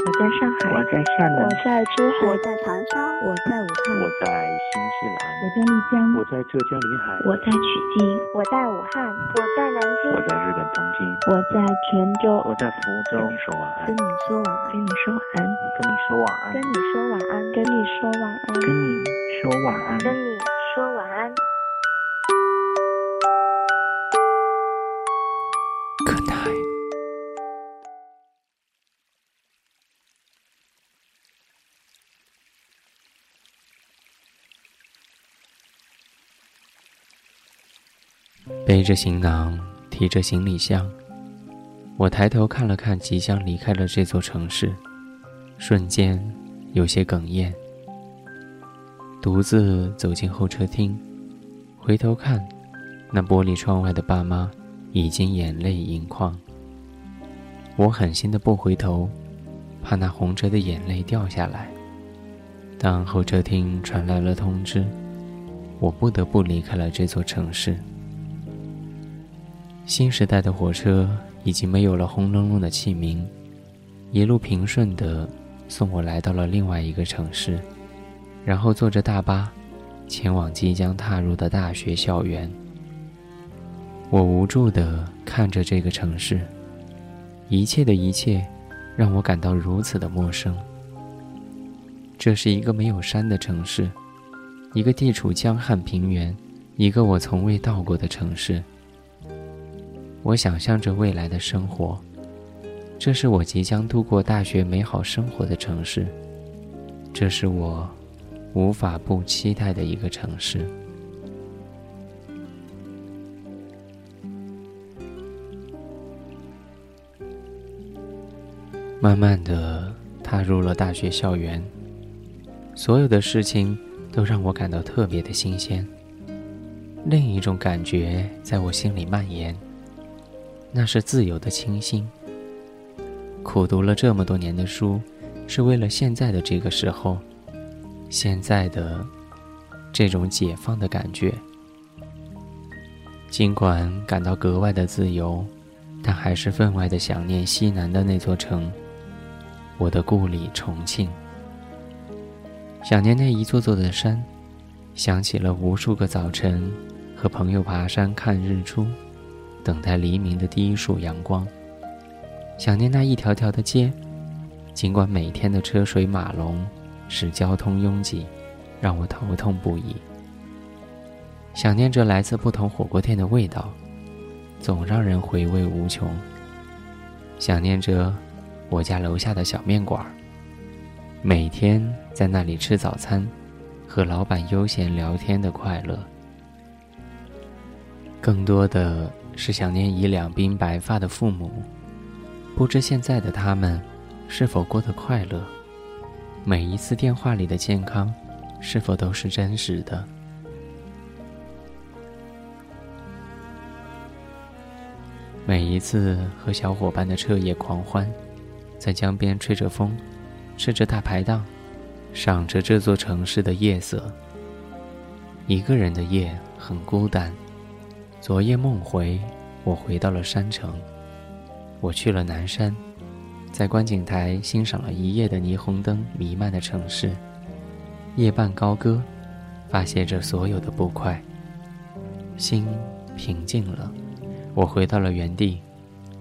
我在上海，我在厦门，我在珠海，我在长沙，我在武汉，我在新西兰，我在丽江，我在浙江临海，我在曲靖，我在武汉，我在南京，我在日本东京，我在泉州，我在福州。跟你说晚安，跟你说晚安，跟你说晚安，跟你说晚安，跟你说晚安，跟你说晚安，跟你说晚安，跟你背着行囊，提着行李箱，我抬头看了看即将离开的这座城市，瞬间有些哽咽。独自走进候车厅，回头看，那玻璃窗外的爸妈已经眼泪盈眶。我狠心的不回头，怕那红着的眼泪掉下来。当候车厅传来了通知，我不得不离开了这座城市。新时代的火车已经没有了轰隆隆的汽鸣，一路平顺地送我来到了另外一个城市，然后坐着大巴前往即将踏入的大学校园。我无助地看着这个城市，一切的一切让我感到如此的陌生。这是一个没有山的城市，一个地处江汉平原，一个我从未到过的城市。我想象着未来的生活，这是我即将度过大学美好生活的城市，这是我无法不期待的一个城市。慢慢的踏入了大学校园，所有的事情都让我感到特别的新鲜，另一种感觉在我心里蔓延。那是自由的清新。苦读了这么多年的书，是为了现在的这个时候，现在的这种解放的感觉。尽管感到格外的自由，但还是分外的想念西南的那座城，我的故里重庆。想念那一座座的山，想起了无数个早晨，和朋友爬山看日出。等待黎明的第一束阳光，想念那一条条的街，尽管每天的车水马龙使交通拥挤，让我头痛不已。想念着来自不同火锅店的味道，总让人回味无穷。想念着我家楼下的小面馆每天在那里吃早餐，和老板悠闲聊天的快乐。更多的。是想念已两鬓白发的父母，不知现在的他们是否过得快乐？每一次电话里的健康，是否都是真实的？每一次和小伙伴的彻夜狂欢，在江边吹着风，吃着大排档，赏着这座城市的夜色。一个人的夜很孤单。昨夜梦回，我回到了山城。我去了南山，在观景台欣赏了一夜的霓虹灯弥漫的城市。夜半高歌，发泄着所有的不快。心平静了，我回到了原地，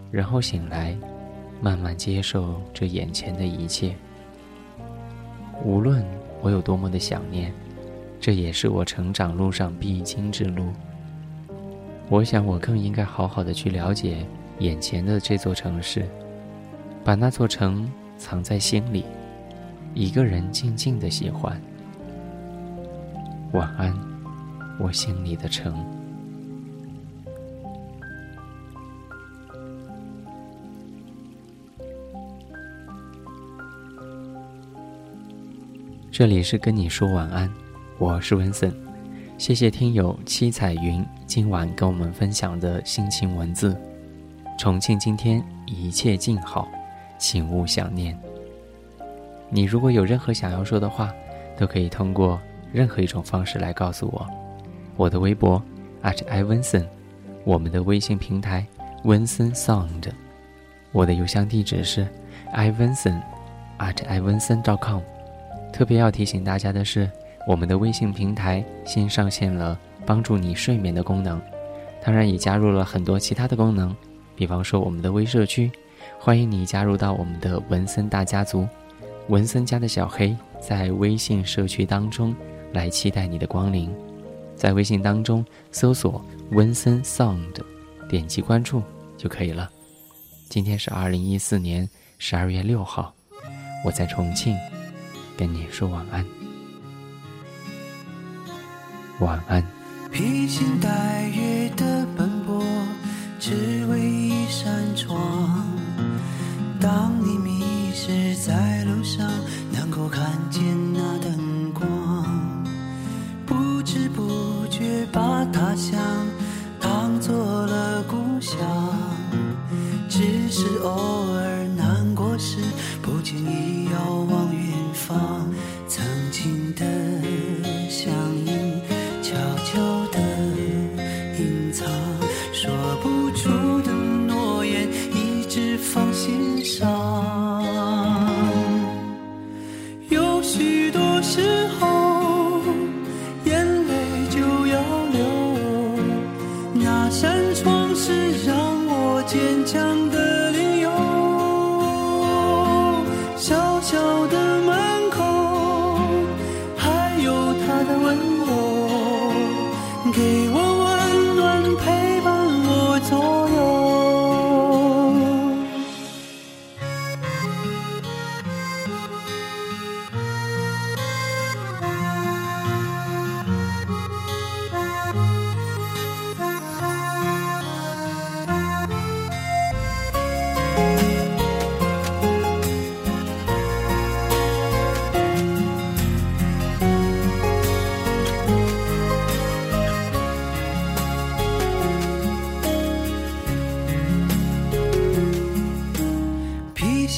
然后醒来，慢慢接受这眼前的一切。无论我有多么的想念，这也是我成长路上必经之路。我想，我更应该好好的去了解眼前的这座城市，把那座城藏在心里，一个人静静的喜欢。晚安，我心里的城。这里是跟你说晚安，我是文森。谢谢听友七彩云今晚跟我们分享的心情文字。重庆今天一切静好，请勿想念。你如果有任何想要说的话，都可以通过任何一种方式来告诉我。我的微博 at i v i n s o n 我们的微信平台温森 sound，我的邮箱地址是 i v i n s o n at ivinson.com。特别要提醒大家的是，我们的微信平台新上线了帮助你睡眠的功能，当然也加入了很多其他的功能，比方说我们的微社区，欢迎你加入到我们的文森大家族。文森家的小黑在微信社区当中来期待你的光临，在微信当中搜索“文森 Sound”，点击关注就可以了。今天是二零一四年十二月六号，我在重庆跟你说晚安，晚安。披星戴月的奔波，只为一扇窗。当你迷失在路上，能够看见那灯光，不知不觉把他乡当做了故乡。只是偶坚强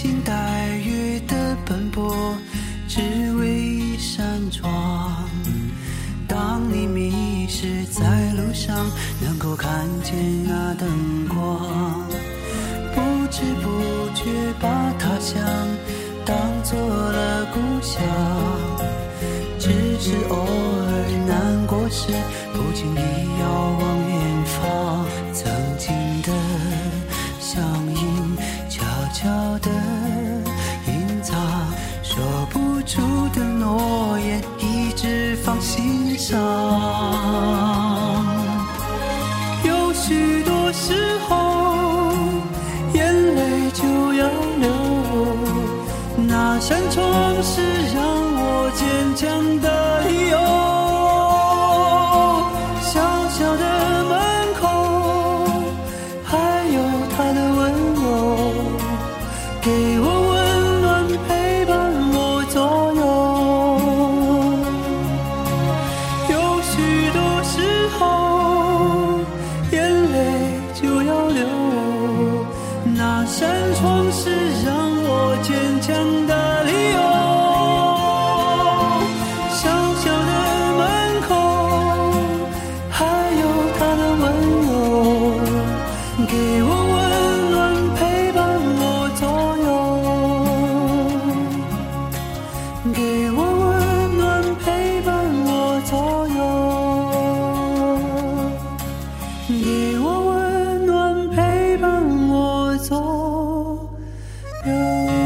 星戴月的奔波，只为一扇窗。当你迷失在路上，能够看见那灯光，不知不觉把他乡当做了故乡。只是偶尔难过时，心上。给我温暖陪伴我左右。给我温暖陪伴我左右。给我温暖陪伴我左右。